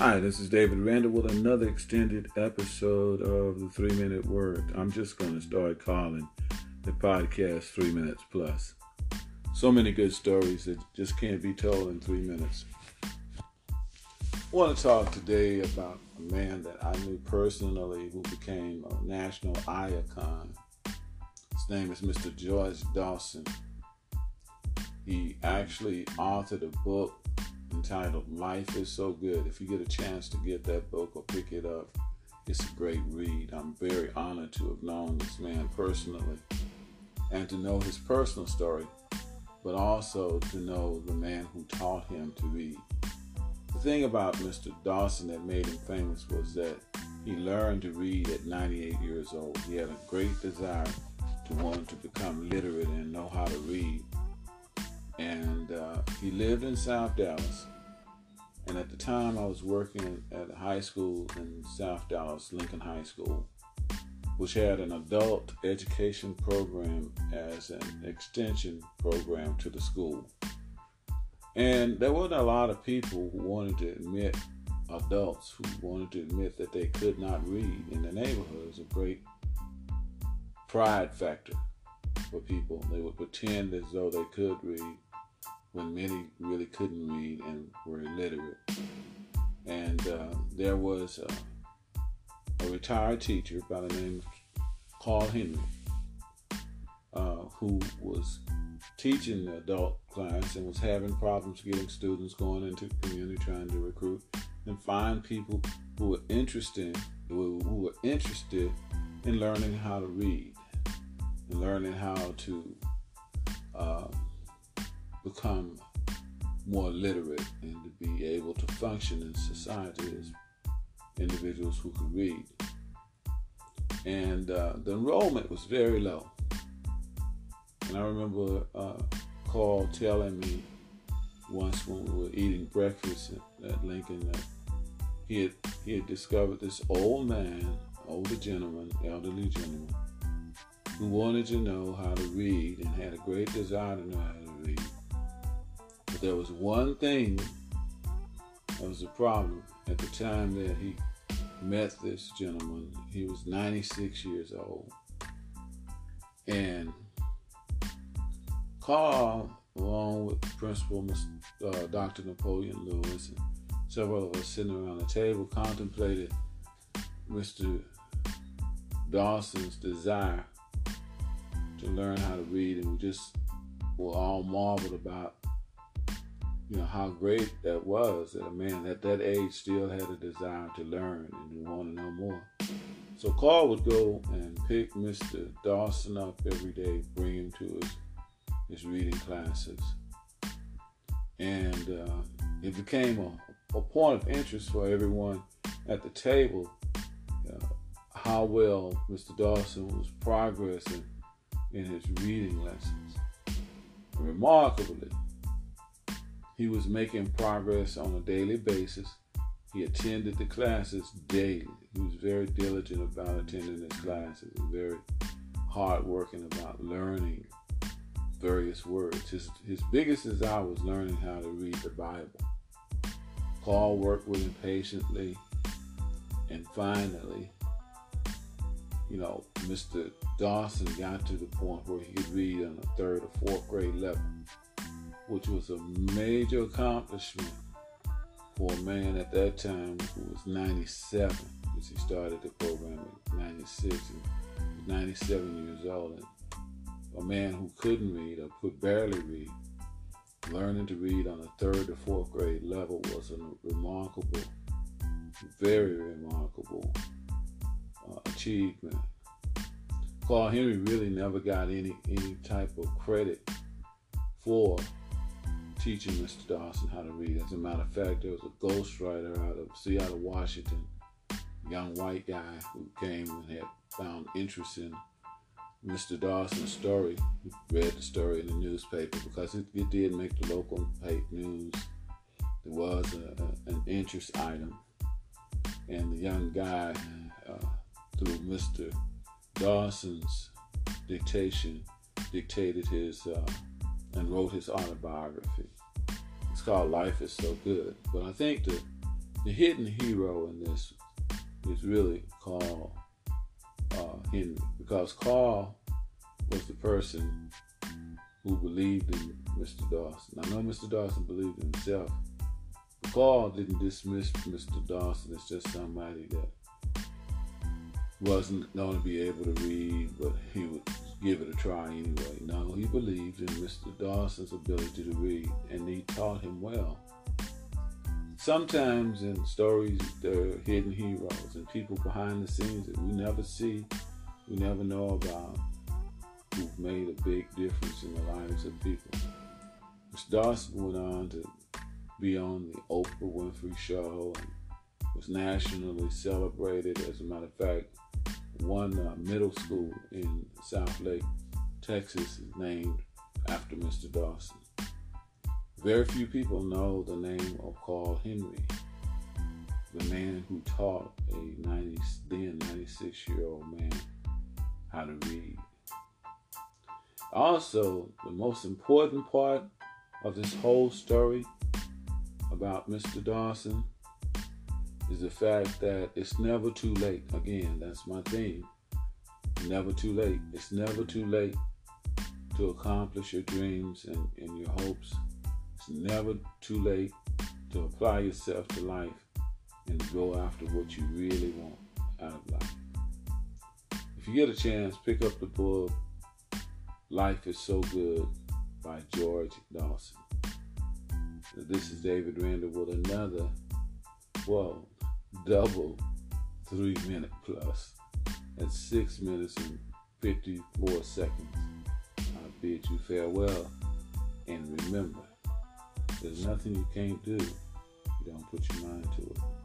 Hi, this is David Randall with another extended episode of the Three Minute Word. I'm just going to start calling the podcast Three Minutes Plus. So many good stories that just can't be told in three minutes. I want to talk today about a man that I knew personally who became a national icon. His name is Mr. George Dawson. He actually authored a book entitled Life is So Good. If you get a chance to get that book or pick it up, it's a great read. I'm very honored to have known this man personally and to know his personal story, but also to know the man who taught him to read. The thing about Mr. Dawson that made him famous was that he learned to read at 98 years old. He had a great desire to want to become literate and know how to read and uh, he lived in South Dallas. And at the time, I was working at a high school in South Dallas, Lincoln High School, which had an adult education program as an extension program to the school. And there wasn't a lot of people who wanted to admit, adults who wanted to admit that they could not read in the neighborhood. It was a great pride factor for people. They would pretend as though they could read when many really couldn't read and were illiterate. And uh, there was a, a, retired teacher by the name of Carl Henry uh, who was teaching the adult class and was having problems getting students going into the community trying to recruit and find people who were interested who, were interested in learning how to read and learning how to um, become more literate and to be able to function in society as individuals who could read. And uh, the enrollment was very low. And I remember uh, Carl telling me once when we were eating breakfast at, Lincoln that he had, he had discovered this old man, older gentleman, elderly gentleman, who wanted to know how to read and had a great desire to know how to read there was one thing that was a problem at the time that he met this gentleman. He was 96 years old. And Carl, along with Principal uh, Dr. Napoleon Lewis and several of us sitting around the table, contemplated Mr. Dawson's desire to learn how to read, and we just were all marveled about you know how great that was that a man at that age still had a desire to learn and want to know more. So Carl would go and pick Mr. Dawson up every day, bring him to his his reading classes, and uh, it became a, a, point of interest for everyone at the table uh, how well Mr. Dawson was progressing in his reading lessons. Remarkably, he was making progress on a daily basis. He attended the classes daily. He was very diligent about attending his classes and very hardworking about learning various words. His, his biggest desire was learning how to read the Bible. Paul worked with him patiently, and finally, you know, Mr. Dawson got to the point where he could read on a third or fourth grade level which was a major accomplishment for a man at that time who was 97, because he started the program at 96 and 97 years old. And a man who couldn't read or could barely read, learning to read on a third or fourth grade level was a remarkable, very remarkable uh, achievement. Carl Henry really never got any any type of credit for teaching Mr. Dawson how to read. As a matter of fact, there was a ghostwriter out of Seattle, Washington, young white guy who came and had found interest in Mr. Dawson's story. He read the story in the newspaper because it, it did make the local paper news. There was a, a, an interest item, and the young guy, uh, through Mr. Dawson's dictation, dictated his uh, and wrote his autobiography. It's called Life is So Good. But I think the the hidden hero in this is really Carl uh, Henry because Carl was the person who believed in Mr. Dawson. I know Mr. Dawson believed in himself. But Carl didn't dismiss Mr. Dawson as just somebody that wasn't going to be able to read, but he would give it a try anyway. No, he believed in Mr. Dawson's ability to read, and he taught him well. Sometimes in stories, there are hidden heroes and people behind the scenes that we never see, we never know about, who've made a big difference in the lives of people. Mr. Dawson went on to be on the Oprah Winfrey Show and was nationally celebrated. As a matter of fact, one uh, middle school in Southlake, Texas is named after Mr. Dawson. Very few people know the name of Carl Henry, the man who taught a 90, then 96 year old man how to read. Also, the most important part of this whole story about Mr. Dawson is the fact that it's never too late. Again, that's my theme. Never too late. It's never too late to accomplish your dreams and, and your hopes. It's never too late to apply yourself to life and go after what you really want out of life. If you get a chance, pick up the book Life is So Good by George Dawson. This is David Randall with another, well, double three minute plus at six minutes and 54 seconds. I bid you farewell and remember, there's nothing you can't do you don't put your mind to it.